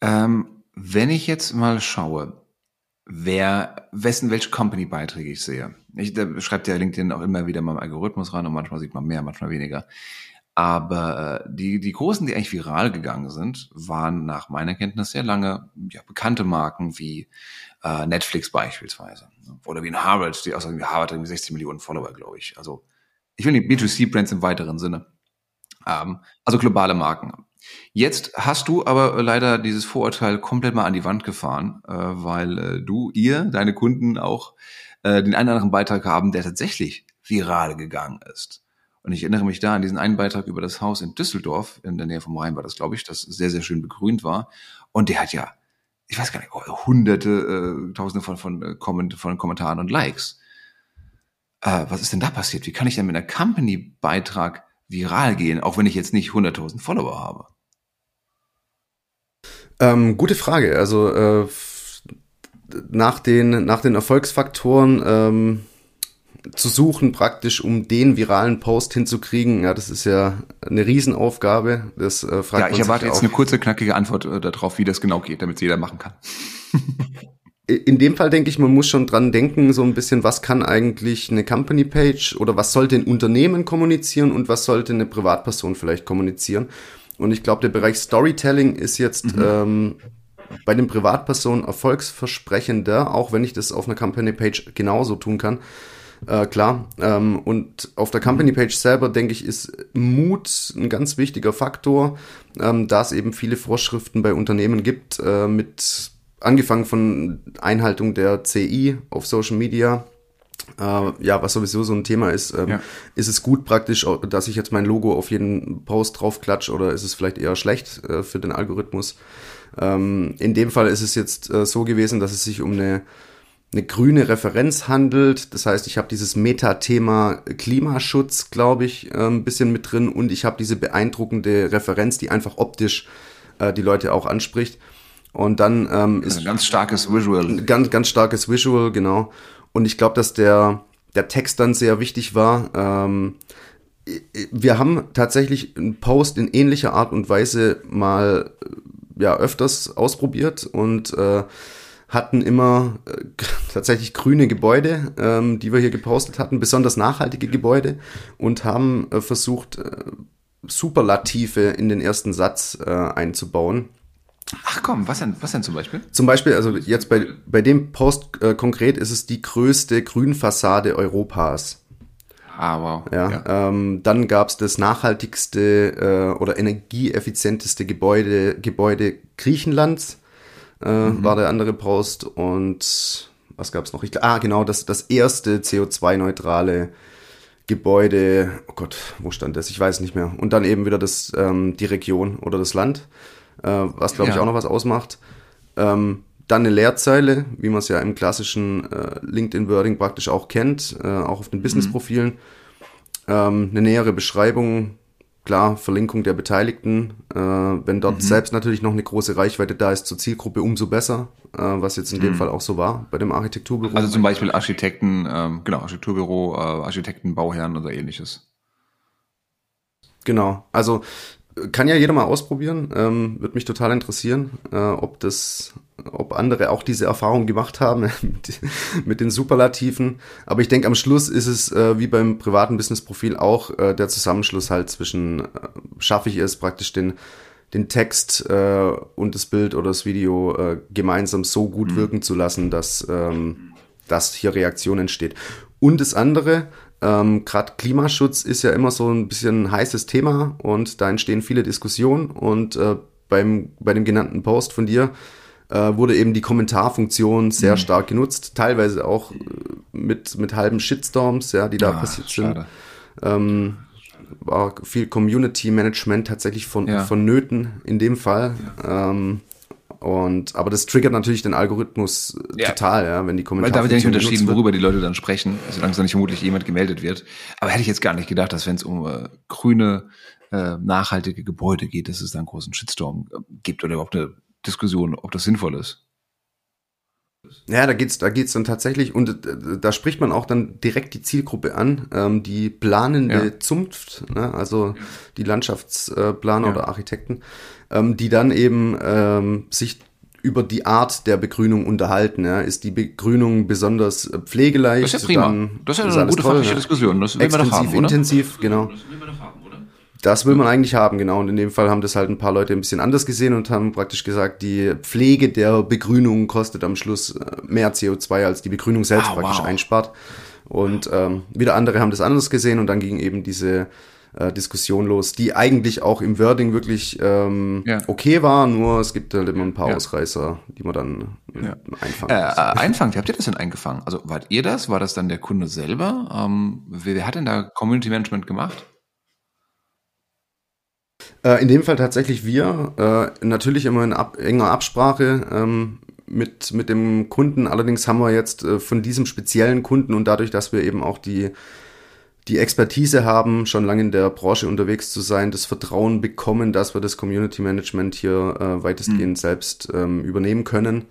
Ähm, wenn ich jetzt mal schaue, wer, wessen, welche Company-Beiträge ich sehe. Ich, da schreibt ja LinkedIn auch immer wieder mal im Algorithmus ran und manchmal sieht man mehr, manchmal weniger. Aber äh, die, die großen, die eigentlich viral gegangen sind, waren nach meiner Kenntnis sehr lange ja, bekannte Marken wie äh, Netflix beispielsweise. Oder wie ein Harvard, die außerdem Harvard hat 16 Millionen Follower, glaube ich. Also ich will nicht B2C-Brands im weiteren Sinne. Also globale Marken. Jetzt hast du aber leider dieses Vorurteil komplett mal an die Wand gefahren, äh, weil äh, du, ihr, deine Kunden auch äh, den einen oder anderen Beitrag haben, der tatsächlich viral gegangen ist. Und ich erinnere mich da an diesen einen Beitrag über das Haus in Düsseldorf, in der Nähe vom Rhein war das, glaube ich, das sehr, sehr schön begrünt war. Und der hat ja, ich weiß gar nicht, hunderte, äh, tausende von, von, äh, von Kommentaren und Likes. Äh, was ist denn da passiert? Wie kann ich denn mit einer Company-Beitrag viral gehen, auch wenn ich jetzt nicht 100.000 Follower habe? Ähm, gute Frage. Also äh, nach den nach den Erfolgsfaktoren ähm, zu suchen, praktisch, um den viralen Post hinzukriegen. Ja, das ist ja eine Riesenaufgabe. Das äh, fragt Ja, ich erwarte jetzt auch. eine kurze, knackige Antwort äh, darauf, wie das genau geht, damit es jeder machen kann. [laughs] in dem Fall denke ich, man muss schon dran denken, so ein bisschen, was kann eigentlich eine Company Page oder was sollte ein Unternehmen kommunizieren und was sollte eine Privatperson vielleicht kommunizieren. Und ich glaube, der Bereich Storytelling ist jetzt mhm. ähm, bei den Privatpersonen erfolgsversprechender, auch wenn ich das auf einer Company Page genauso tun kann. Äh, klar. Ähm, und auf der Company Page selber, denke ich, ist Mut ein ganz wichtiger Faktor, ähm, da es eben viele Vorschriften bei Unternehmen gibt, äh, mit angefangen von Einhaltung der CI auf Social Media. Äh, ja, was sowieso so ein Thema ist, ähm, ja. ist es gut praktisch, dass ich jetzt mein Logo auf jeden Post draufklatsche oder ist es vielleicht eher schlecht äh, für den Algorithmus? Ähm, in dem Fall ist es jetzt äh, so gewesen, dass es sich um eine, eine grüne Referenz handelt. Das heißt, ich habe dieses Metathema Klimaschutz, glaube ich, ein bisschen mit drin und ich habe diese beeindruckende Referenz, die einfach optisch äh, die Leute auch anspricht. Und dann ähm, ist ein ganz starkes Visual. Ganz, ganz starkes Visual, genau. Und ich glaube, dass der, der Text dann sehr wichtig war. Ähm, wir haben tatsächlich einen Post in ähnlicher Art und Weise mal ja öfters ausprobiert und äh, hatten immer äh, [laughs] tatsächlich grüne Gebäude, ähm, die wir hier gepostet hatten, besonders nachhaltige Gebäude und haben äh, versucht, äh, Superlative in den ersten Satz äh, einzubauen. Ach komm, was denn, was denn zum Beispiel? Zum Beispiel, also jetzt bei, bei dem Post äh, konkret ist es die größte Grünfassade Europas. Ah, wow. Ja, ja. Ähm, dann gab's das nachhaltigste äh, oder energieeffizienteste Gebäude, Gebäude Griechenlands, äh, mhm. war der andere Post. Und was gab's noch? Ich, ah, genau, das, das erste CO2-neutrale Gebäude. Oh Gott, wo stand das? Ich weiß nicht mehr. Und dann eben wieder das, ähm, die Region oder das Land, äh, was, glaube ja. ich, auch noch was ausmacht. Ähm, dann eine Leerzeile, wie man es ja im klassischen äh, LinkedIn-Wording praktisch auch kennt, äh, auch auf den Business-Profilen. Ähm, eine nähere Beschreibung, klar, Verlinkung der Beteiligten. Äh, wenn dort mhm. selbst natürlich noch eine große Reichweite da ist zur Zielgruppe, umso besser, äh, was jetzt in mhm. dem Fall auch so war bei dem Architekturbüro. Also zum Beispiel Architekten, ähm, genau, Architekturbüro, äh, Architekten, Bauherren oder ähnliches. Genau, also kann ja jeder mal ausprobieren. Ähm, Würde mich total interessieren, äh, ob das, ob andere auch diese Erfahrung gemacht haben [laughs] mit, mit den Superlativen. Aber ich denke, am Schluss ist es äh, wie beim privaten Business-Profil auch äh, der Zusammenschluss halt zwischen, äh, schaffe ich es praktisch den, den Text äh, und das Bild oder das Video äh, gemeinsam so gut mhm. wirken zu lassen, dass, ähm, dass hier Reaktion entsteht. Und das andere, ähm, Gerade Klimaschutz ist ja immer so ein bisschen ein heißes Thema und da entstehen viele Diskussionen. Und äh, beim, bei dem genannten Post von dir äh, wurde eben die Kommentarfunktion sehr mhm. stark genutzt, teilweise auch äh, mit, mit halben Shitstorms, ja, die da ja, passiert schade. sind. Ähm, war viel Community Management tatsächlich von, ja. vonnöten in dem Fall. Ja. Ähm, und, aber das triggert natürlich den Algorithmus ja. total, ja, wenn die Kommentare. Weil da wird ja nicht unterschieden, worüber die Leute dann sprechen, solange es dann nicht vermutlich jemand gemeldet wird. Aber hätte ich jetzt gar nicht gedacht, dass wenn es um äh, grüne, äh, nachhaltige Gebäude geht, dass es da einen großen Shitstorm äh, gibt oder überhaupt eine Diskussion, ob das sinnvoll ist. Ja, da geht's, da geht's dann tatsächlich und äh, da spricht man auch dann direkt die Zielgruppe an, ähm, die planende ja. Zunft, ne? also die Landschaftsplaner ja. oder Architekten, ähm, die dann eben ähm, sich über die Art der Begrünung unterhalten. Ja. Ist die Begrünung besonders äh, pflegeleicht? Das ist ja prima. das ist ja eine gute toll, fachliche ja. Diskussion. Das will Extensiv, man doch haben, oder? intensiv, genau. Das will man doch haben, oder? Das will man eigentlich haben, genau. Und in dem Fall haben das halt ein paar Leute ein bisschen anders gesehen und haben praktisch gesagt, die Pflege der Begrünung kostet am Schluss äh, mehr CO2, als die Begrünung selbst ah, praktisch wow. einspart. Und ähm, wieder andere haben das anders gesehen und dann ging eben diese äh, Diskussion los, die eigentlich auch im Wording wirklich ähm, ja. okay war, nur es gibt halt immer ein paar ja. Ausreißer, die man dann äh, ja. einfangen äh, äh, einfangen, wie habt ihr das denn eingefangen? Also wart ihr das? War das dann der Kunde selber? Ähm, wer, wer hat denn da Community Management gemacht? Äh, in dem Fall tatsächlich wir, äh, natürlich immer in ab, enger Absprache ähm, mit, mit dem Kunden. Allerdings haben wir jetzt äh, von diesem speziellen Kunden und dadurch, dass wir eben auch die die Expertise haben, schon lange in der Branche unterwegs zu sein, das Vertrauen bekommen, dass wir das Community Management hier äh, weitestgehend mhm. selbst ähm, übernehmen können.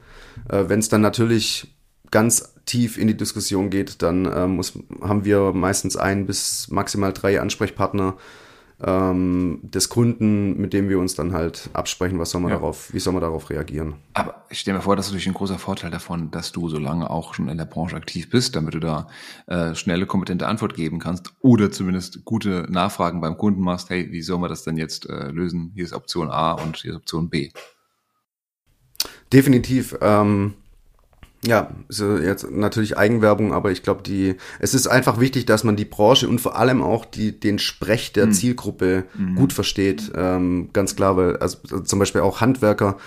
Äh, Wenn es dann natürlich ganz tief in die Diskussion geht, dann äh, muss, haben wir meistens ein bis maximal drei Ansprechpartner ähm, des Kunden, mit dem wir uns dann halt absprechen, was soll man ja. darauf, wie soll man darauf reagieren. Aber ich stelle mir vor, das ist natürlich ein großer Vorteil davon, dass du so lange auch schon in der Branche aktiv bist, damit du da äh, schnelle, kompetente Antwort geben kannst oder zumindest gute Nachfragen beim Kunden machst, hey, wie soll man das denn jetzt äh, lösen? Hier ist Option A und hier ist Option B. Definitiv. Ähm, ja, so jetzt natürlich Eigenwerbung, aber ich glaube, die es ist einfach wichtig, dass man die Branche und vor allem auch die den Sprech der mhm. Zielgruppe mhm. gut versteht. Ähm, ganz klar, weil also zum Beispiel auch Handwerker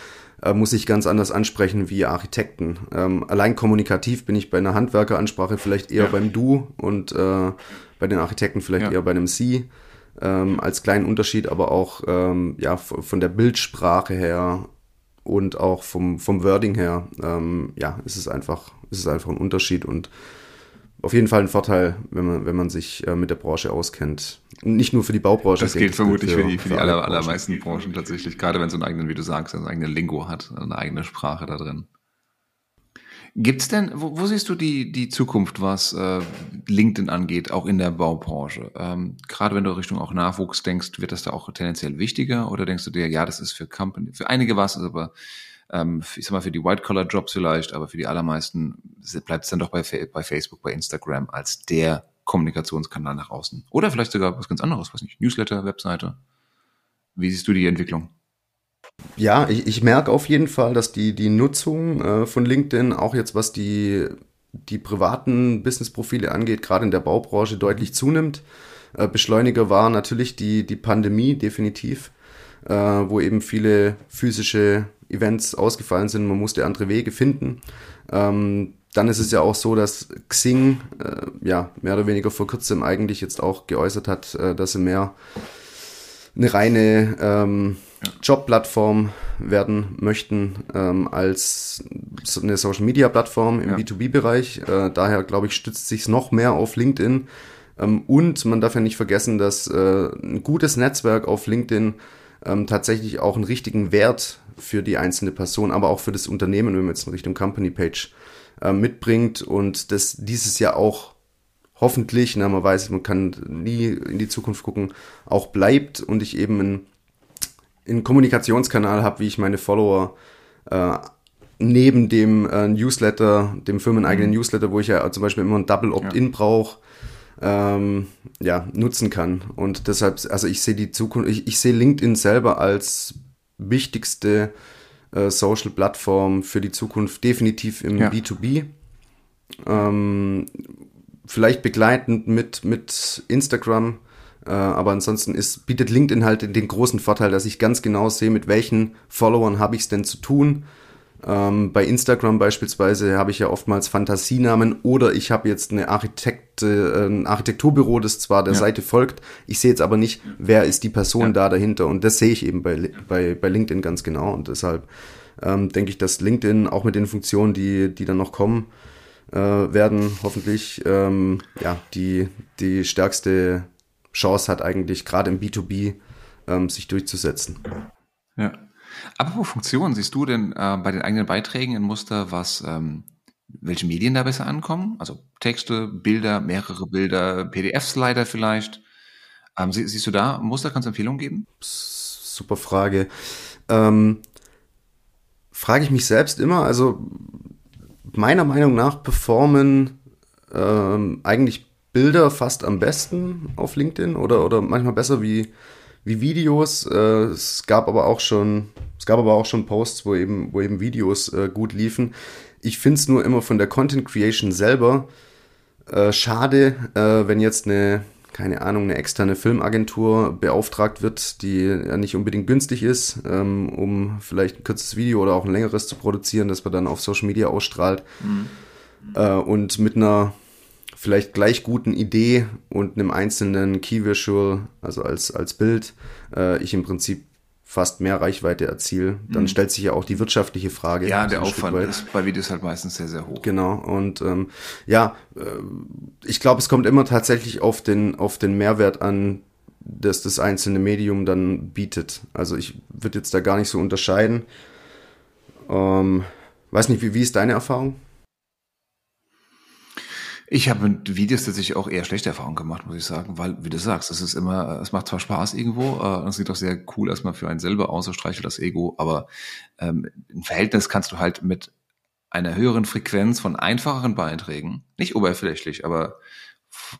äh, muss ich ganz anders ansprechen wie Architekten. Ähm, allein kommunikativ bin ich bei einer Handwerkeransprache vielleicht eher ja. beim Du und äh, bei den Architekten vielleicht ja. eher bei einem Sie. Ähm, als kleinen Unterschied, aber auch ähm, ja von der Bildsprache her und auch vom, vom Wording her, ähm, ja, ist es einfach, ist es einfach ein Unterschied und auf jeden Fall ein Vorteil, wenn man, wenn man sich äh, mit der Branche auskennt. Nicht nur für die Baubranche. Das gilt vermutlich für, für, die, für, für die aller, allermeisten Branchen tatsächlich, gerade wenn es einen eigenen, wie du sagst, einen eigenen Lingo hat, eine eigene Sprache da drin. Gibt's denn, wo, wo siehst du die, die Zukunft, was äh, LinkedIn angeht, auch in der Baubranche? Ähm, gerade wenn du Richtung auch Nachwuchs denkst, wird das da auch tendenziell wichtiger oder denkst du dir, ja, das ist für Company, für einige was, aber ähm, ich sag mal für die White-Collar-Jobs vielleicht, aber für die allermeisten bleibt es dann doch bei, bei Facebook, bei Instagram als der Kommunikationskanal nach außen. Oder vielleicht sogar was ganz anderes, was nicht, Newsletter, Webseite. Wie siehst du die Entwicklung? Ja, ich, ich merke auf jeden Fall, dass die, die Nutzung äh, von LinkedIn, auch jetzt was die, die privaten Businessprofile angeht, gerade in der Baubranche deutlich zunimmt. Äh, Beschleuniger war natürlich die, die Pandemie, definitiv, äh, wo eben viele physische Events ausgefallen sind. Man musste andere Wege finden. Ähm, dann ist es ja auch so, dass Xing äh, ja mehr oder weniger vor kurzem eigentlich jetzt auch geäußert hat, äh, dass sie mehr eine reine ähm, Jobplattform werden möchten ähm, als eine Social Media Plattform im ja. B2B-Bereich. Äh, daher glaube ich, stützt sich noch mehr auf LinkedIn. Ähm, und man darf ja nicht vergessen, dass äh, ein gutes Netzwerk auf LinkedIn ähm, tatsächlich auch einen richtigen Wert für die einzelne Person, aber auch für das Unternehmen, wenn man jetzt in Richtung Company Page äh, mitbringt und das dieses Jahr auch hoffentlich, na, man weiß, man kann nie in die Zukunft gucken, auch bleibt und ich eben ein einen Kommunikationskanal habe, wie ich meine Follower äh, neben dem äh, Newsletter, dem firmeneigenen mhm. Newsletter, wo ich ja zum Beispiel immer ein Double Opt-in ja. brauche, ähm, ja, nutzen kann. Und deshalb, also ich sehe die Zukunft, ich, ich sehe LinkedIn selber als wichtigste äh, Social-Plattform für die Zukunft, definitiv im ja. B2B. Ähm, vielleicht begleitend mit, mit Instagram, aber ansonsten ist, bietet LinkedIn halt den großen Vorteil, dass ich ganz genau sehe, mit welchen Followern habe ich es denn zu tun. Ähm, bei Instagram beispielsweise habe ich ja oftmals Fantasienamen oder ich habe jetzt eine Architekt, äh, ein Architekturbüro, das zwar der ja. Seite folgt, ich sehe jetzt aber nicht, wer ist die Person ja. da dahinter. Und das sehe ich eben bei, bei, bei LinkedIn ganz genau. Und deshalb ähm, denke ich, dass LinkedIn auch mit den Funktionen, die, die dann noch kommen, äh, werden hoffentlich ähm, ja, die, die stärkste Chance hat eigentlich gerade im B2B ähm, sich durchzusetzen. Ja. Apropos Funktionen, siehst du denn äh, bei den eigenen Beiträgen ein Muster, was ähm, welche Medien da besser ankommen? Also Texte, Bilder, mehrere Bilder, PDF-Slider vielleicht. Ähm, sie, siehst du da ein Muster? Kannst du Empfehlungen geben? Super Frage. Ähm, frage ich mich selbst immer. Also meiner Meinung nach performen ähm, eigentlich Bilder fast am besten auf LinkedIn oder, oder manchmal besser wie, wie Videos. Äh, es gab aber auch schon, es gab aber auch schon Posts, wo eben, wo eben Videos äh, gut liefen. Ich finde es nur immer von der Content Creation selber äh, schade, wenn jetzt eine, keine Ahnung, eine externe Filmagentur beauftragt wird, die ja nicht unbedingt günstig ist, ähm, um vielleicht ein kurzes Video oder auch ein längeres zu produzieren, das man dann auf Social Media ausstrahlt. Mhm. Äh, und mit einer vielleicht gleich guten Idee und einem einzelnen Key Visual, also als, als Bild, äh, ich im Prinzip fast mehr Reichweite erziele, dann mhm. stellt sich ja auch die wirtschaftliche Frage. Ja, der Aufwand ist bei Videos halt meistens sehr, sehr hoch. Genau. Und ähm, ja, äh, ich glaube, es kommt immer tatsächlich auf den, auf den Mehrwert an, dass das einzelne Medium dann bietet. Also ich würde jetzt da gar nicht so unterscheiden. Ähm, weiß nicht, wie, wie ist deine Erfahrung? Ich habe mit Videos tatsächlich auch eher schlechte Erfahrungen gemacht, muss ich sagen, weil, wie du sagst, es ist immer, es macht zwar Spaß irgendwo, äh, es sieht auch sehr cool erstmal für einen selber aus, es streichelt das Ego, aber ähm, im Verhältnis kannst du halt mit einer höheren Frequenz von einfacheren Beiträgen, nicht oberflächlich, aber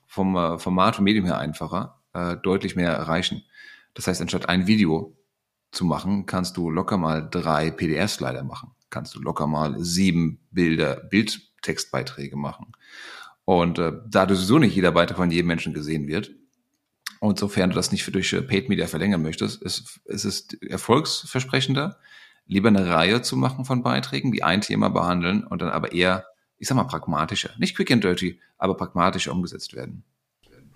vom äh, Format, vom Medium her einfacher, äh, deutlich mehr erreichen. Das heißt, anstatt ein Video zu machen, kannst du locker mal drei PDF-Slider machen, kannst du locker mal sieben Bilder, Bildtextbeiträge machen. Und äh, da du sowieso nicht jeder Beitrag von jedem Menschen gesehen wird, und sofern du das nicht für durch äh, Paid Media verlängern möchtest, ist, ist es erfolgsversprechender, lieber eine Reihe zu machen von Beiträgen, die ein Thema behandeln und dann aber eher, ich sag mal, pragmatischer, nicht quick and dirty, aber pragmatischer umgesetzt werden.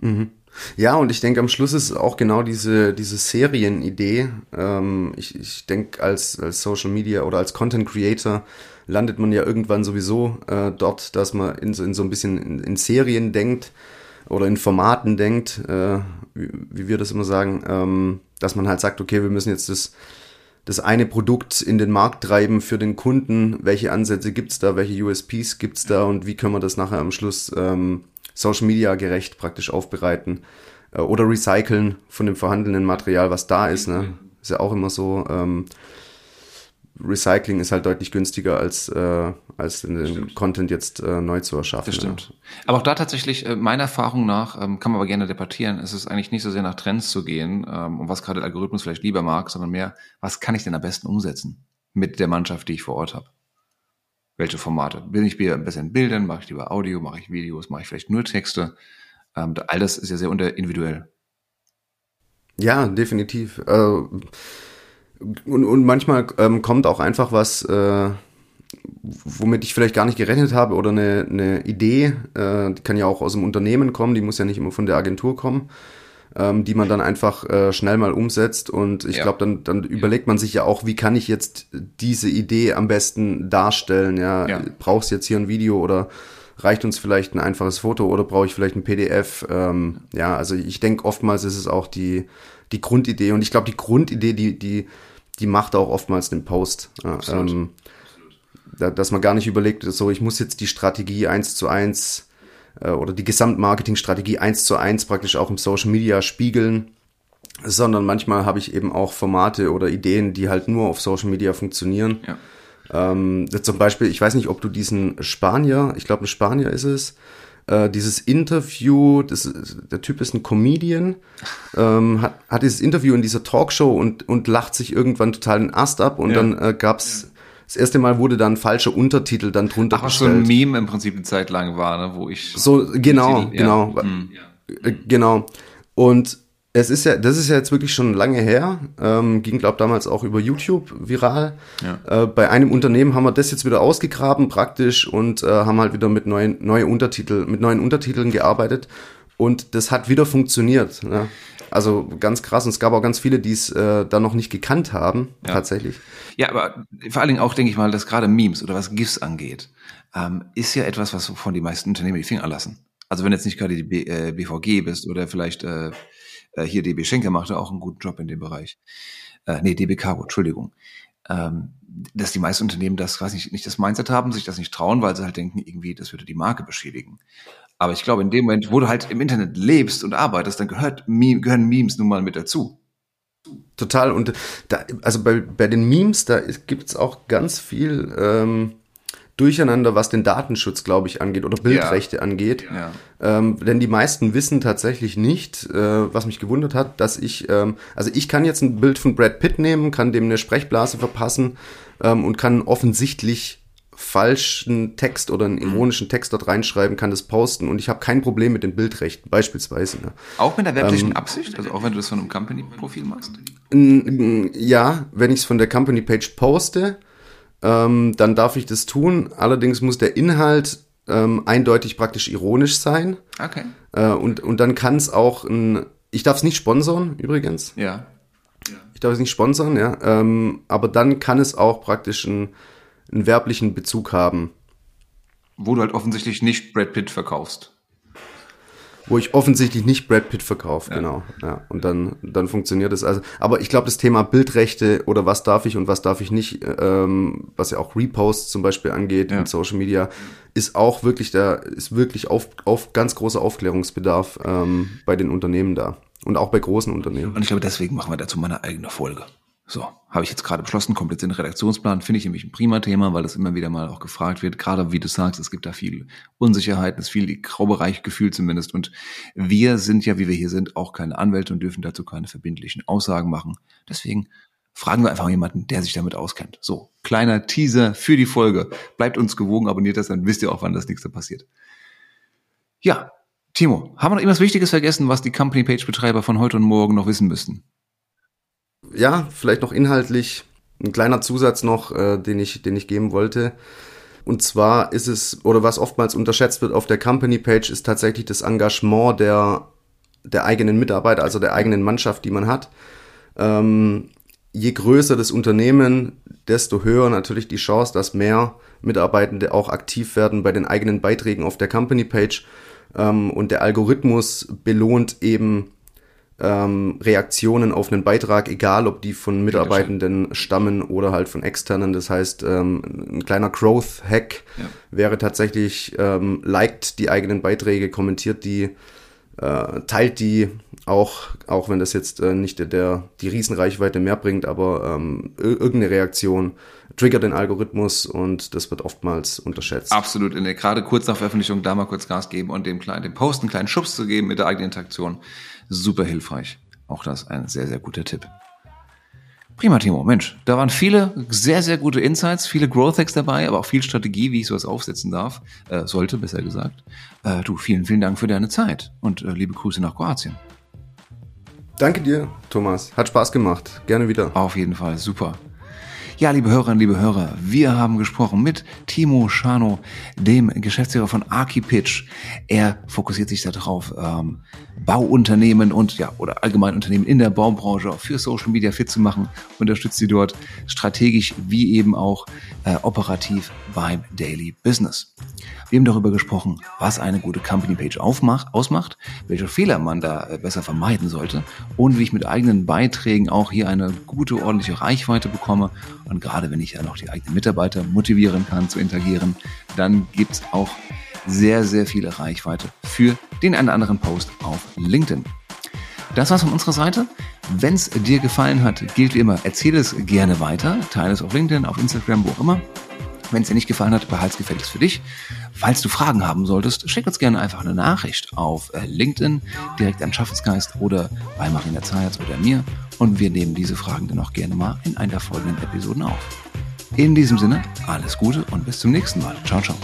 Mhm. Ja, und ich denke, am Schluss ist auch genau diese, diese Serienidee. Ähm, ich ich denke, als, als Social Media oder als Content Creator landet man ja irgendwann sowieso äh, dort, dass man in so, in so ein bisschen in, in Serien denkt oder in Formaten denkt, äh, wie, wie, wir das immer sagen, ähm, dass man halt sagt, okay, wir müssen jetzt das, das eine Produkt in den Markt treiben für den Kunden, welche Ansätze gibt's da, welche USPs gibt's da? Und wie können wir das nachher am Schluss ähm, Social Media gerecht praktisch aufbereiten äh, oder recyceln von dem vorhandenen Material, was da ist. Ne? Ist ja auch immer so. Ähm, Recycling ist halt deutlich günstiger als, äh, als den Content jetzt äh, neu zu erschaffen. Das stimmt. Aber auch da tatsächlich, äh, meiner Erfahrung nach, ähm, kann man aber gerne debattieren, es ist eigentlich nicht so sehr nach Trends zu gehen, ähm, und was gerade der Algorithmus vielleicht lieber mag, sondern mehr, was kann ich denn am besten umsetzen mit der Mannschaft, die ich vor Ort habe? Welche Formate? Will ich mir besser in Bildern, mache ich lieber Audio, mache ich Videos, mache ich vielleicht nur Texte? Ähm, all das ist ja sehr individuell. Ja, definitiv. Äh, und, und manchmal ähm, kommt auch einfach was, äh, womit ich vielleicht gar nicht gerechnet habe oder eine, eine Idee, äh, die kann ja auch aus dem Unternehmen kommen, die muss ja nicht immer von der Agentur kommen, ähm, die man dann einfach äh, schnell mal umsetzt. Und ich ja. glaube, dann, dann überlegt man sich ja auch, wie kann ich jetzt diese Idee am besten darstellen? Ja, ja. brauchst jetzt hier ein Video oder reicht uns vielleicht ein einfaches Foto oder brauche ich vielleicht ein PDF? Ähm, ja, also ich denke, oftmals ist es auch die, die Grundidee. Und ich glaube, die Grundidee, die, die die macht auch oftmals den Post. Absolut. Ähm, da, dass man gar nicht überlegt, so ich muss jetzt die Strategie eins zu eins äh, oder die Gesamtmarketingstrategie eins zu eins praktisch auch im Social Media spiegeln, sondern manchmal habe ich eben auch Formate oder Ideen, die halt nur auf Social Media funktionieren. Ja. Ähm, zum Beispiel, ich weiß nicht, ob du diesen Spanier, ich glaube ein Spanier ist es, äh, dieses Interview, das, der Typ ist ein Comedian, [laughs] ähm, hat, hat dieses Interview in dieser Talkshow und, und lacht sich irgendwann total den Ast ab und ja. dann äh, gab's ja. Das erste Mal wurde dann falscher Untertitel dann drunter Ach, was so ein Meme im Prinzip eine Zeit lang war, ne, wo ich so genau, Titel, genau, ja. Mhm. genau. Und es ist ja, das ist ja jetzt wirklich schon lange her, ähm, ging glaube damals auch über YouTube viral. Ja. Äh, bei einem Unternehmen haben wir das jetzt wieder ausgegraben praktisch und äh, haben halt wieder mit neuen neue Untertitel, mit neuen Untertiteln gearbeitet und das hat wieder funktioniert. Ne? Also ganz krass und es gab auch ganz viele, die es äh, dann noch nicht gekannt haben ja. tatsächlich. Ja, aber vor allen Dingen auch denke ich mal, dass gerade Memes oder was GIFs angeht, ähm, ist ja etwas, was von die meisten Unternehmen die Finger lassen. Also wenn jetzt nicht gerade die B, äh, BVG bist oder vielleicht äh, äh, hier DB Schenker machte auch einen guten Job in dem Bereich. Äh, nee, DB Cargo, Entschuldigung. Ähm, dass die meisten Unternehmen das quasi nicht, nicht das Mindset haben, sich das nicht trauen, weil sie halt denken, irgendwie, das würde die Marke beschädigen. Aber ich glaube, in dem Moment, wo du halt im Internet lebst und arbeitest, dann gehört, gehören Memes nun mal mit dazu. Total. Und da, also bei, bei den Memes, da gibt es auch ganz viel ähm, Durcheinander, was den Datenschutz, glaube ich, angeht oder Bildrechte ja. angeht. Ja. Ähm, denn die meisten wissen tatsächlich nicht, äh, was mich gewundert hat, dass ich, ähm, also ich kann jetzt ein Bild von Brad Pitt nehmen, kann dem eine Sprechblase verpassen ähm, und kann offensichtlich falschen Text oder einen mhm. ironischen Text dort reinschreiben, kann das posten und ich habe kein Problem mit den Bildrechten, beispielsweise. Ne? Auch mit der werblichen ähm, Absicht? Also auch wenn du das von einem Company-Profil machst? Ja, wenn ich es von der Company-Page poste, ähm, dann darf ich das tun. Allerdings muss der Inhalt ähm, eindeutig praktisch ironisch sein. Okay. Äh, und, und dann kann es auch ein, ich darf es nicht sponsern, übrigens. Ja. Ich darf es nicht sponsern, ja. Ähm, aber dann kann es auch praktisch einen, einen werblichen Bezug haben. Wo du halt offensichtlich nicht Brad Pitt verkaufst. wo ich offensichtlich nicht Brad Pitt verkaufe, ja. genau. Ja, und dann, dann funktioniert es. Also, aber ich glaube, das Thema Bildrechte oder was darf ich und was darf ich nicht, ähm, was ja auch Reposts zum Beispiel angeht ja. in Social Media, ist auch wirklich da, ist wirklich auf, auf ganz großer Aufklärungsbedarf ähm, bei den Unternehmen da. Und auch bei großen Unternehmen. Und ich glaube, deswegen machen wir dazu mal eine eigene Folge. So, habe ich jetzt gerade beschlossen, kommt jetzt in den Redaktionsplan, finde ich nämlich ein prima Thema, weil das immer wieder mal auch gefragt wird. Gerade wie du sagst, es gibt da viel Unsicherheit, es ist viel Graubereich gefühlt zumindest. Und wir sind ja, wie wir hier sind, auch keine Anwälte und dürfen dazu keine verbindlichen Aussagen machen. Deswegen fragen wir einfach jemanden, der sich damit auskennt. So, kleiner Teaser für die Folge. Bleibt uns gewogen, abonniert das, dann wisst ihr auch, wann das nächste passiert. Ja, Timo, haben wir noch irgendwas Wichtiges vergessen, was die Company Page Betreiber von heute und morgen noch wissen müssten? Ja, vielleicht noch inhaltlich ein kleiner Zusatz noch, äh, den ich, den ich geben wollte. Und zwar ist es, oder was oftmals unterschätzt wird auf der Company Page, ist tatsächlich das Engagement der, der eigenen Mitarbeiter, also der eigenen Mannschaft, die man hat. Ähm, je größer das Unternehmen, desto höher natürlich die Chance, dass mehr Mitarbeitende auch aktiv werden bei den eigenen Beiträgen auf der Company Page. Ähm, und der Algorithmus belohnt eben ähm, Reaktionen auf einen Beitrag, egal ob die von Mitarbeitenden stammen oder halt von externen. Das heißt, ähm, ein kleiner Growth-Hack ja. wäre tatsächlich, ähm, liked die eigenen Beiträge, kommentiert die, äh, teilt die, auch, auch wenn das jetzt äh, nicht der, der, die Riesenreichweite mehr bringt, aber ähm, irgendeine Reaktion triggert den Algorithmus und das wird oftmals unterschätzt. Absolut, in der, gerade kurz nach Veröffentlichung da mal kurz Gas geben und dem, kleinen, dem Post einen kleinen Schubs zu geben mit der eigenen Interaktion super hilfreich. Auch das ein sehr, sehr guter Tipp. Prima, Timo. Mensch, da waren viele sehr, sehr gute Insights, viele Growth Hacks dabei, aber auch viel Strategie, wie ich sowas aufsetzen darf, äh, sollte, besser gesagt. Äh, du, vielen, vielen Dank für deine Zeit und äh, liebe Grüße nach Kroatien. Danke dir, Thomas. Hat Spaß gemacht. Gerne wieder. Auf jeden Fall. Super. Ja, liebe Hörerinnen, liebe Hörer, wir haben gesprochen mit Timo Schano, dem Geschäftsführer von Archipitch. Er fokussiert sich darauf, ähm, Bauunternehmen und ja oder allgemein Unternehmen in der Baubranche für Social Media fit zu machen, unterstützt sie dort strategisch wie eben auch äh, operativ beim Daily Business. Wir haben darüber gesprochen, was eine gute Company Page aufmacht, ausmacht, welche Fehler man da äh, besser vermeiden sollte und wie ich mit eigenen Beiträgen auch hier eine gute, ordentliche Reichweite bekomme. Und gerade wenn ich ja noch die eigenen Mitarbeiter motivieren kann zu interagieren, dann gibt's auch sehr, sehr viele Reichweite für den einen oder anderen Post auf LinkedIn. Das war's von unserer Seite. Wenn es dir gefallen hat, gilt wie immer, erzähle es gerne weiter, teile es auf LinkedIn, auf Instagram, wo auch immer. Wenn es dir nicht gefallen hat, behalte es gefälligst für dich. Falls du Fragen haben solltest, schick uns gerne einfach eine Nachricht auf äh, LinkedIn, direkt an Schaffensgeist oder bei Marina Zayatz oder mir und wir nehmen diese Fragen dann auch gerne mal in einer der folgenden Episoden auf. In diesem Sinne, alles Gute und bis zum nächsten Mal. Ciao, ciao.